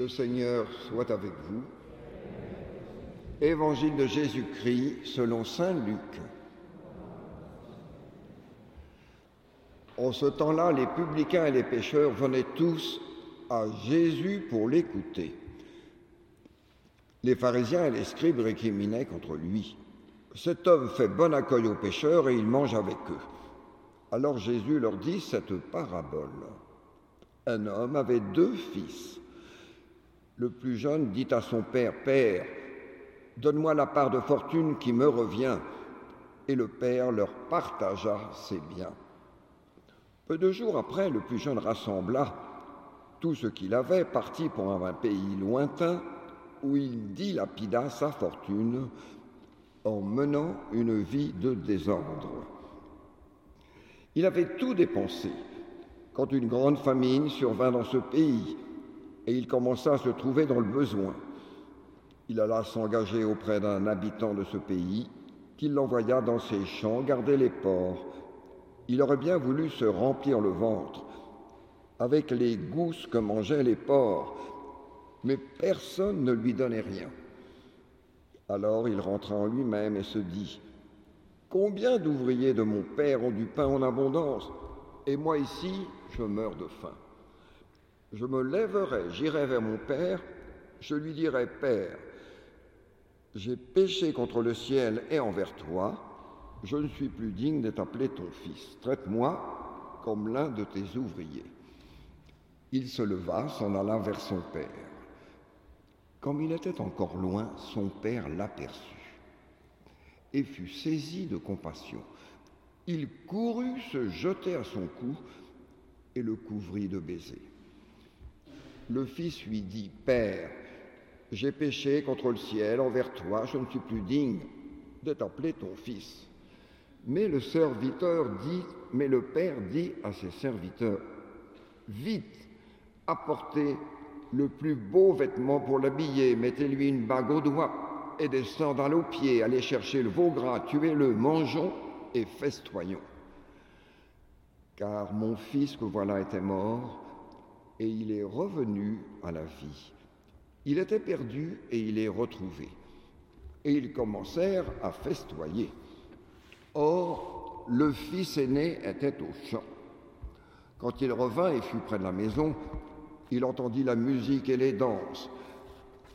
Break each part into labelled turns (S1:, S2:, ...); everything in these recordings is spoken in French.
S1: Le Seigneur soit avec vous. Évangile de Jésus-Christ selon Saint Luc. En ce temps-là, les publicains et les pécheurs venaient tous à Jésus pour l'écouter. Les pharisiens et les scribes récriminaient contre lui. Cet homme fait bon accueil aux pécheurs et il mange avec eux. Alors Jésus leur dit cette parabole. Un homme avait deux fils. Le plus jeune dit à son père, Père, donne-moi la part de fortune qui me revient. Et le père leur partagea ses biens. Peu de jours après, le plus jeune rassembla tout ce qu'il avait, parti pour un pays lointain où il dilapida sa fortune en menant une vie de désordre. Il avait tout dépensé quand une grande famine survint dans ce pays et il commença à se trouver dans le besoin. Il alla s'engager auprès d'un habitant de ce pays qui l'envoya dans ses champs garder les porcs. Il aurait bien voulu se remplir le ventre avec les gousses que mangeaient les porcs, mais personne ne lui donnait rien. Alors il rentra en lui-même et se dit, Combien d'ouvriers de mon Père ont du pain en abondance, et moi ici, je meurs de faim. Je me lèverai, j'irai vers mon Père, je lui dirai, Père, j'ai péché contre le ciel et envers toi, je ne suis plus digne d'être appelé ton fils. Traite-moi comme l'un de tes ouvriers. Il se leva, s'en alla vers son Père. Comme il était encore loin, son Père l'aperçut et fut saisi de compassion. Il courut se jeter à son cou et le couvrit de baisers. Le fils lui dit, Père, j'ai péché contre le ciel envers toi, je ne suis plus digne d'être appelé ton fils. Mais le serviteur dit, mais le père dit à ses serviteurs, vite, apportez le plus beau vêtement pour l'habiller, mettez-lui une bague au doigt et des sandales aux pieds, allez chercher le veau gras, tuez-le, mangeons et festoyons. Car mon fils que voilà était mort, et il est revenu à la vie. Il était perdu et il est retrouvé. Et ils commencèrent à festoyer. Or, le fils aîné était au champ. Quand il revint et fut près de la maison, il entendit la musique et les danses.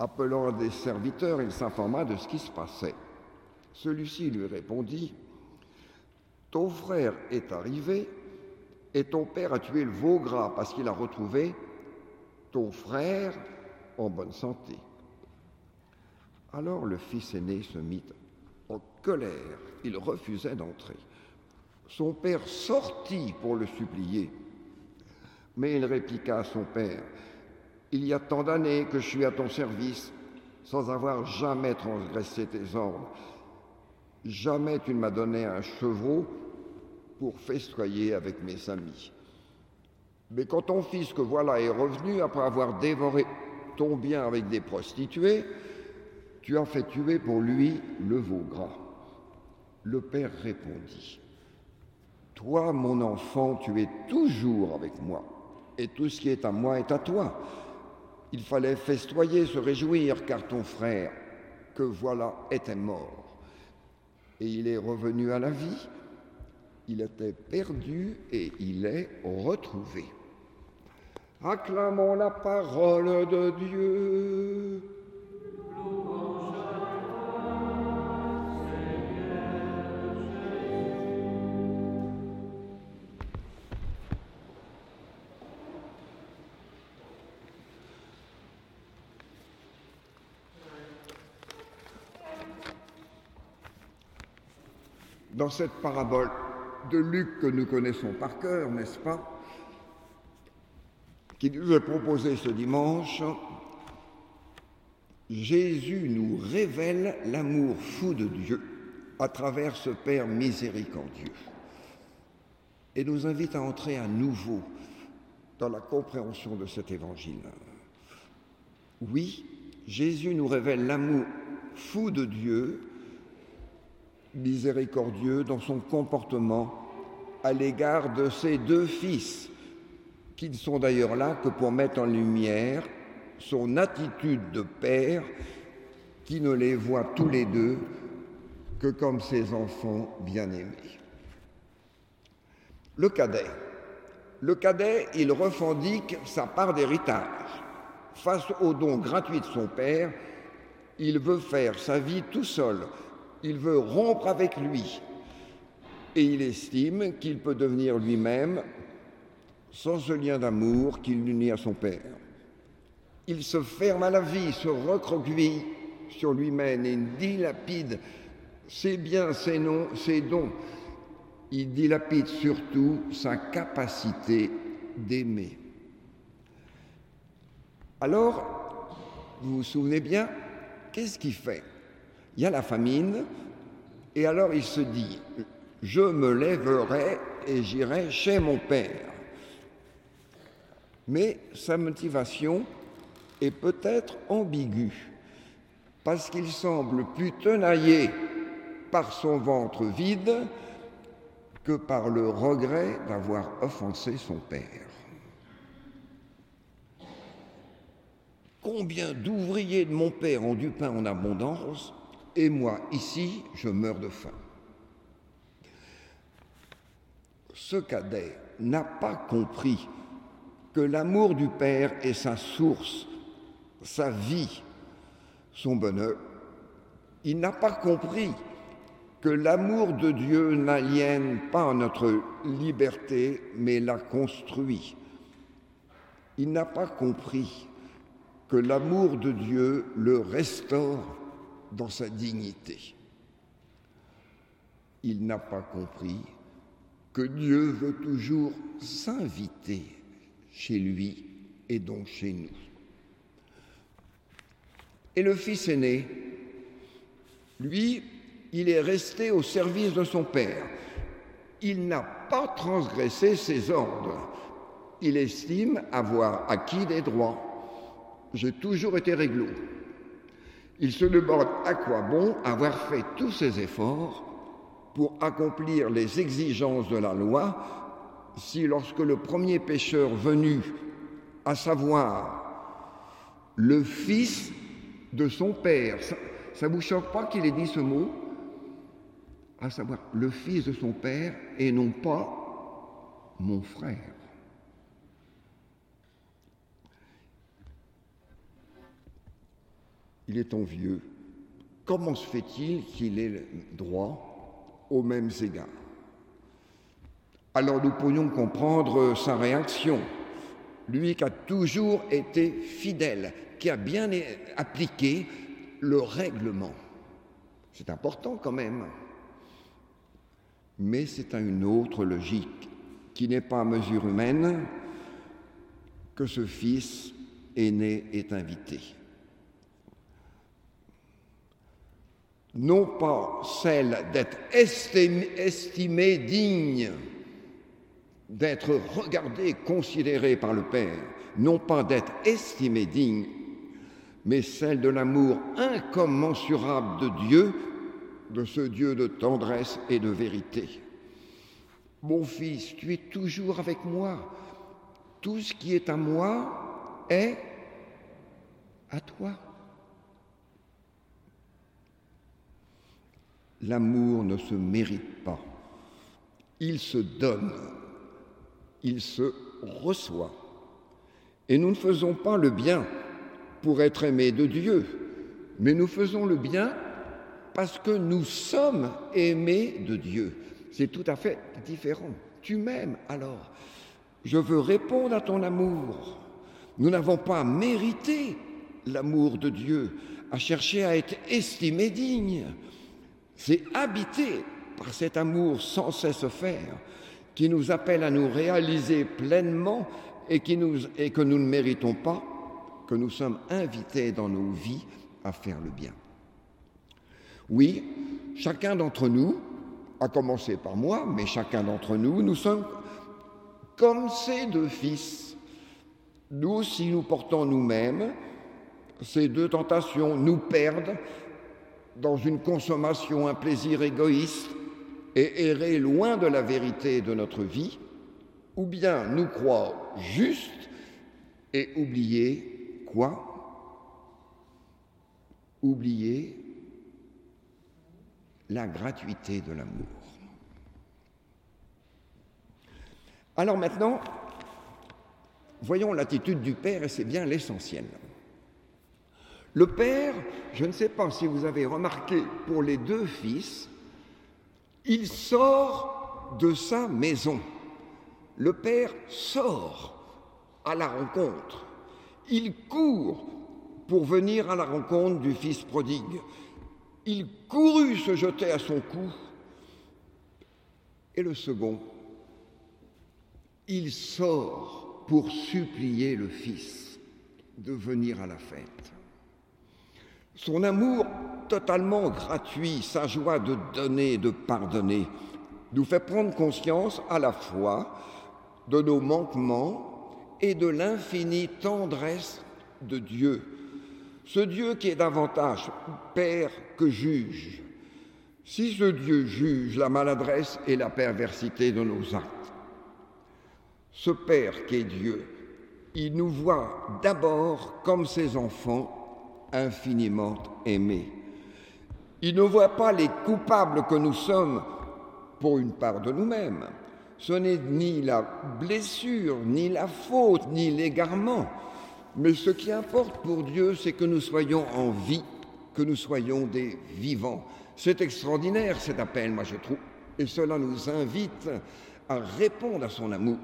S1: Appelant des serviteurs, il s'informa de ce qui se passait. Celui-ci lui répondit, Ton frère est arrivé et ton père a tué le veau gras parce qu'il a retrouvé ton frère en bonne santé. Alors le fils aîné se mit en colère, il refusait d'entrer. Son père sortit pour le supplier, mais il répliqua à son père, Il y a tant d'années que je suis à ton service sans avoir jamais transgressé tes ordres. Jamais tu ne m'as donné un chevreau pour festoyer avec mes amis. Mais quand ton fils que voilà est revenu après avoir dévoré ton bien avec des prostituées, tu as fait tuer pour lui le veau gras. Le père répondit, Toi, mon enfant, tu es toujours avec moi, et tout ce qui est à moi est à toi. Il fallait festoyer, se réjouir, car ton frère, que voilà, était mort, et il est revenu à la vie il était perdu et il est retrouvé. Acclamons la parole de Dieu. Dans cette parabole, de Luc que nous connaissons par cœur, n'est-ce pas Qui nous est proposé ce dimanche. Jésus nous révèle l'amour fou de Dieu à travers ce Père miséricordieux et nous invite à entrer à nouveau dans la compréhension de cet évangile. Oui, Jésus nous révèle l'amour fou de Dieu miséricordieux dans son comportement à l'égard de ses deux fils, qui ne sont d'ailleurs là que pour mettre en lumière son attitude de père qui ne les voit tous les deux que comme ses enfants bien-aimés. Le cadet. Le cadet, il revendique sa part d'héritage. Face au don gratuit de son père, il veut faire sa vie tout seul. Il veut rompre avec lui. Et il estime qu'il peut devenir lui-même sans ce lien d'amour qu'il unit à son père. Il se ferme à la vie, se recroqueville sur lui-même et dilapide ses biens, ses noms, ses dons. Il dilapide surtout sa capacité d'aimer. Alors, vous vous souvenez bien, qu'est-ce qu'il fait? Il y a la famine, et alors il se dit, je me lèverai et j'irai chez mon père. Mais sa motivation est peut-être ambiguë, parce qu'il semble plus tenaillé par son ventre vide que par le regret d'avoir offensé son père. Combien d'ouvriers de mon père ont du pain en abondance, et moi, ici, je meurs de faim. Ce cadet n'a pas compris que l'amour du Père est sa source, sa vie, son bonheur. Il n'a pas compris que l'amour de Dieu n'aliène pas notre liberté, mais la construit. Il n'a pas compris que l'amour de Dieu le restaure dans sa dignité. Il n'a pas compris que Dieu veut toujours s'inviter chez lui et donc chez nous. Et le fils aîné, lui, il est resté au service de son père. Il n'a pas transgressé ses ordres. Il estime avoir acquis des droits. J'ai toujours été réglo. Il se demande à quoi bon avoir fait tous ces efforts pour accomplir les exigences de la loi si lorsque le premier pécheur venu, à savoir le fils de son père, ça ne vous choque pas qu'il ait dit ce mot? À savoir le fils de son père et non pas mon frère. Il est envieux. Comment se fait-il qu'il ait droit aux mêmes égards? Alors nous pourrions comprendre sa réaction. Lui qui a toujours été fidèle, qui a bien appliqué le règlement. C'est important quand même mais c'est à une autre logique qui n'est pas à mesure humaine que ce fils aîné est invité. Non pas celle d'être estimé, digne, d'être regardé, considéré par le Père, non pas d'être estimé digne, mais celle de l'amour incommensurable de Dieu de ce Dieu de tendresse et de vérité. Mon fils, tu es toujours avec moi. Tout ce qui est à moi est à toi. L'amour ne se mérite pas. Il se donne. Il se reçoit. Et nous ne faisons pas le bien pour être aimés de Dieu, mais nous faisons le bien parce que nous sommes aimés de Dieu. C'est tout à fait différent. Tu m'aimes alors. Je veux répondre à ton amour. Nous n'avons pas mérité l'amour de Dieu, à chercher à être estimés dignes. C'est habité par cet amour sans cesse faire qui nous appelle à nous réaliser pleinement et, qui nous, et que nous ne méritons pas, que nous sommes invités dans nos vies à faire le bien. Oui, chacun d'entre nous, à commencer par moi, mais chacun d'entre nous, nous sommes comme ces deux fils. Nous aussi, nous portons nous-mêmes ces deux tentations, nous perdre dans une consommation, un plaisir égoïste et errer loin de la vérité de notre vie, ou bien nous croire juste et oublier quoi? Oublier la gratuité de l'amour. Alors maintenant, voyons l'attitude du Père et c'est bien l'essentiel. Le Père, je ne sais pas si vous avez remarqué pour les deux fils, il sort de sa maison. Le Père sort à la rencontre. Il court pour venir à la rencontre du Fils prodigue. Il courut se jeter à son cou. Et le second, il sort pour supplier le Fils de venir à la fête. Son amour totalement gratuit, sa joie de donner, de pardonner, nous fait prendre conscience à la fois de nos manquements et de l'infinie tendresse de Dieu. Ce Dieu qui est davantage Père que juge. Si ce Dieu juge la maladresse et la perversité de nos actes, ce Père qui est Dieu, il nous voit d'abord comme ses enfants infiniment aimés. Il ne voit pas les coupables que nous sommes pour une part de nous-mêmes. Ce n'est ni la blessure, ni la faute, ni l'égarement. Mais ce qui importe pour Dieu, c'est que nous soyons en vie, que nous soyons des vivants. C'est extraordinaire cet appel, moi je trouve. Et cela nous invite à répondre à son amour.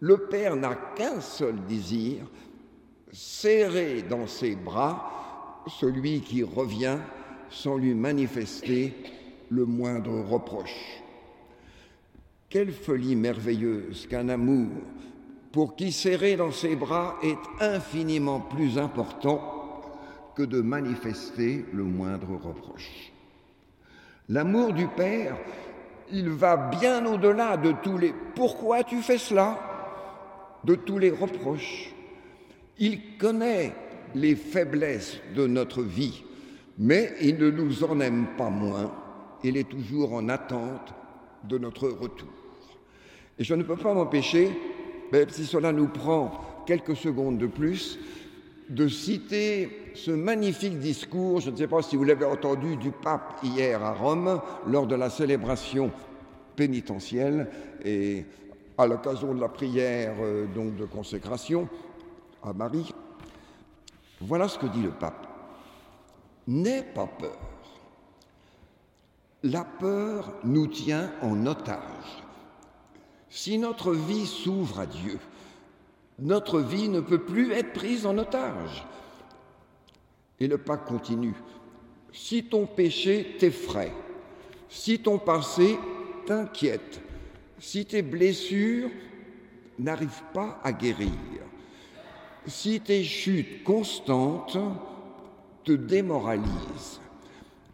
S1: Le Père n'a qu'un seul désir, serrer dans ses bras celui qui revient sans lui manifester le moindre reproche. Quelle folie merveilleuse qu'un amour pour qui serrer dans ses bras est infiniment plus important que de manifester le moindre reproche. L'amour du Père, il va bien au-delà de tous les pourquoi tu fais cela, de tous les reproches. Il connaît les faiblesses de notre vie, mais il ne nous en aime pas moins. Il est toujours en attente de notre retour. Et je ne peux pas m'empêcher, même si cela nous prend quelques secondes de plus, de citer ce magnifique discours, je ne sais pas si vous l'avez entendu, du pape hier à Rome, lors de la célébration pénitentielle et à l'occasion de la prière euh, donc de consécration à Marie. Voilà ce que dit le pape. N'aie pas peur. La peur nous tient en otage. Si notre vie s'ouvre à Dieu, notre vie ne peut plus être prise en otage. Et le pas continue. Si ton péché t'effraie, si ton passé t'inquiète, si tes blessures n'arrivent pas à guérir, si tes chutes constantes te démoralisent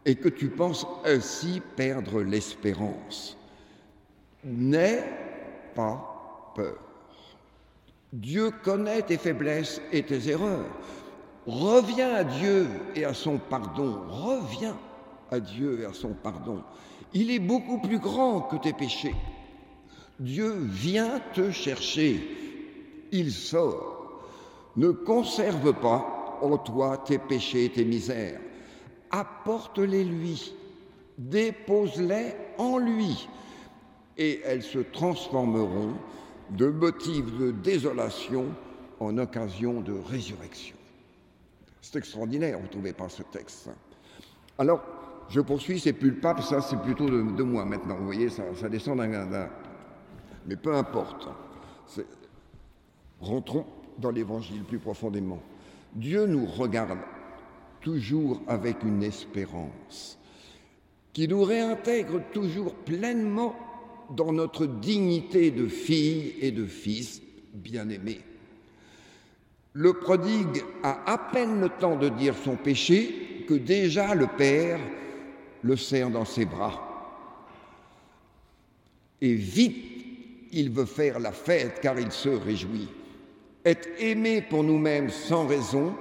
S1: et que tu penses ainsi perdre l'espérance, n'aie pas peur. Dieu connaît tes faiblesses et tes erreurs. Reviens à Dieu et à son pardon. Reviens à Dieu et à son pardon. Il est beaucoup plus grand que tes péchés. Dieu vient te chercher. Il sort. Ne conserve pas en toi tes péchés et tes misères. Apporte-les lui. Dépose-les en lui. Et elles se transformeront de motifs de désolation en occasion de résurrection. C'est extraordinaire, vous ne trouvez pas ce texte. Alors, je poursuis, c'est plus ça c'est plutôt de, moi maintenant, vous voyez, ça, ça descend d'un... Mais peu importe, rentrons dans l'Évangile plus profondément. Dieu nous regarde toujours avec une espérance qui nous réintègre toujours pleinement dans notre dignité de fille et de fils bien-aimés. Le prodigue a à peine le temps de dire son péché que déjà le Père le serre dans ses bras. Et vite, il veut faire la fête car il se réjouit. Être aimé pour nous-mêmes sans raison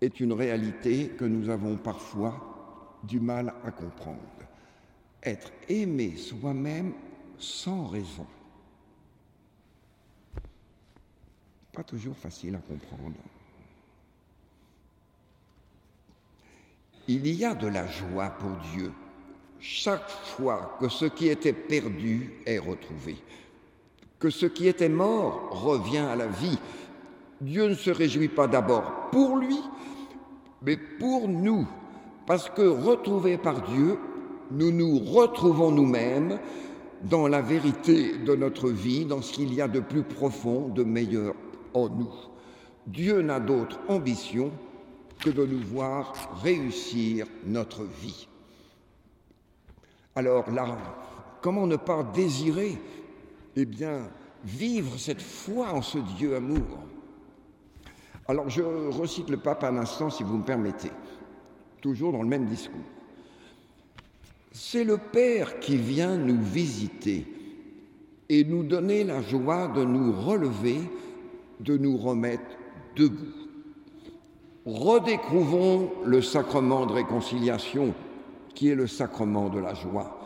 S1: est une réalité que nous avons parfois du mal à comprendre être aimé soi-même sans raison. Pas toujours facile à comprendre. il y a de la joie pour Dieu chaque fois que ce qui était perdu est retrouvé, que ce qui était mort revient à la vie. Dieu ne se réjouit pas d'abord pour lui, mais pour nous, parce que retrouvés par Dieu, nous nous retrouvons nous-mêmes dans la vérité de notre vie, dans ce qu'il y a de plus profond, de meilleur en nous. Dieu n'a d'autre ambition que de nous voir réussir notre vie. Alors là, comment ne pas désirer, eh bien, vivre cette foi en ce Dieu amour Alors je recite le pape un instant, si vous me permettez, toujours dans le même discours. C'est le Père qui vient nous visiter et nous donner la joie de nous relever, de nous remettre debout redécouvrons le sacrement de réconciliation qui est le sacrement de la joie.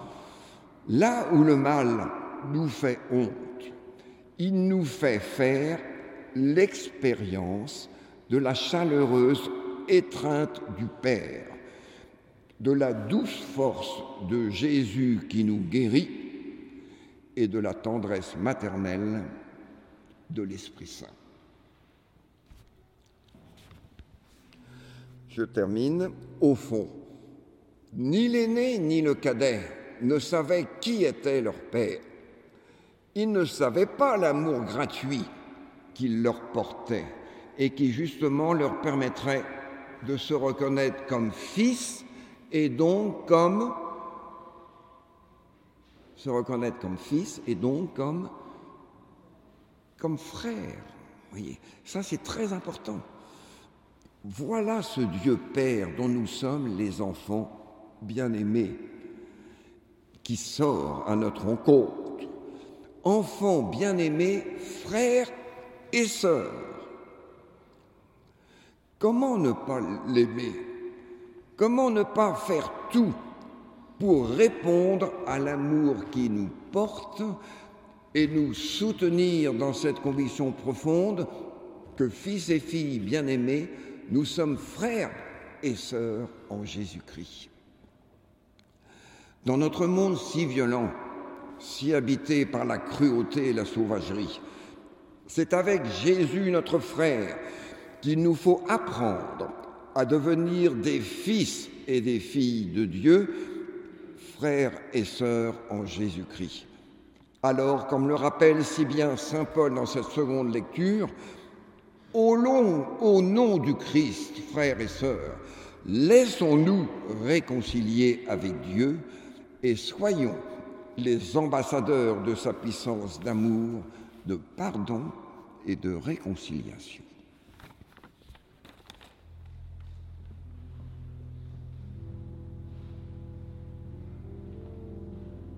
S1: Là où le mal nous fait honte, il nous fait faire l'expérience de la chaleureuse étreinte du Père, de la douce force de Jésus qui nous guérit et de la tendresse maternelle de l'Esprit Saint. Je termine. Au fond, ni l'aîné ni le cadet ne savaient qui était leur père. Ils ne savaient pas l'amour gratuit qu'il leur portait et qui justement leur permettrait de se reconnaître comme fils et donc comme se reconnaître comme fils et donc comme frère. Voyez, ça c'est très important. Voilà ce Dieu Père dont nous sommes les enfants bien-aimés, qui sort à notre rencontre. Enfants bien-aimés, frères et sœurs. Comment ne pas l'aimer? Comment ne pas faire tout pour répondre à l'amour qui nous porte et nous soutenir dans cette conviction profonde que fils et filles bien-aimés, nous sommes frères et sœurs en Jésus-Christ. Dans notre monde si violent, si habité par la cruauté et la sauvagerie, c'est avec Jésus notre frère qu'il nous faut apprendre à devenir des fils et des filles de Dieu, frères et sœurs en Jésus-Christ. Alors, comme le rappelle si bien Saint Paul dans cette seconde lecture, au, au nom du Christ, frères et sœurs, laissons-nous réconcilier avec Dieu et soyons les ambassadeurs de sa puissance d'amour, de pardon et de réconciliation.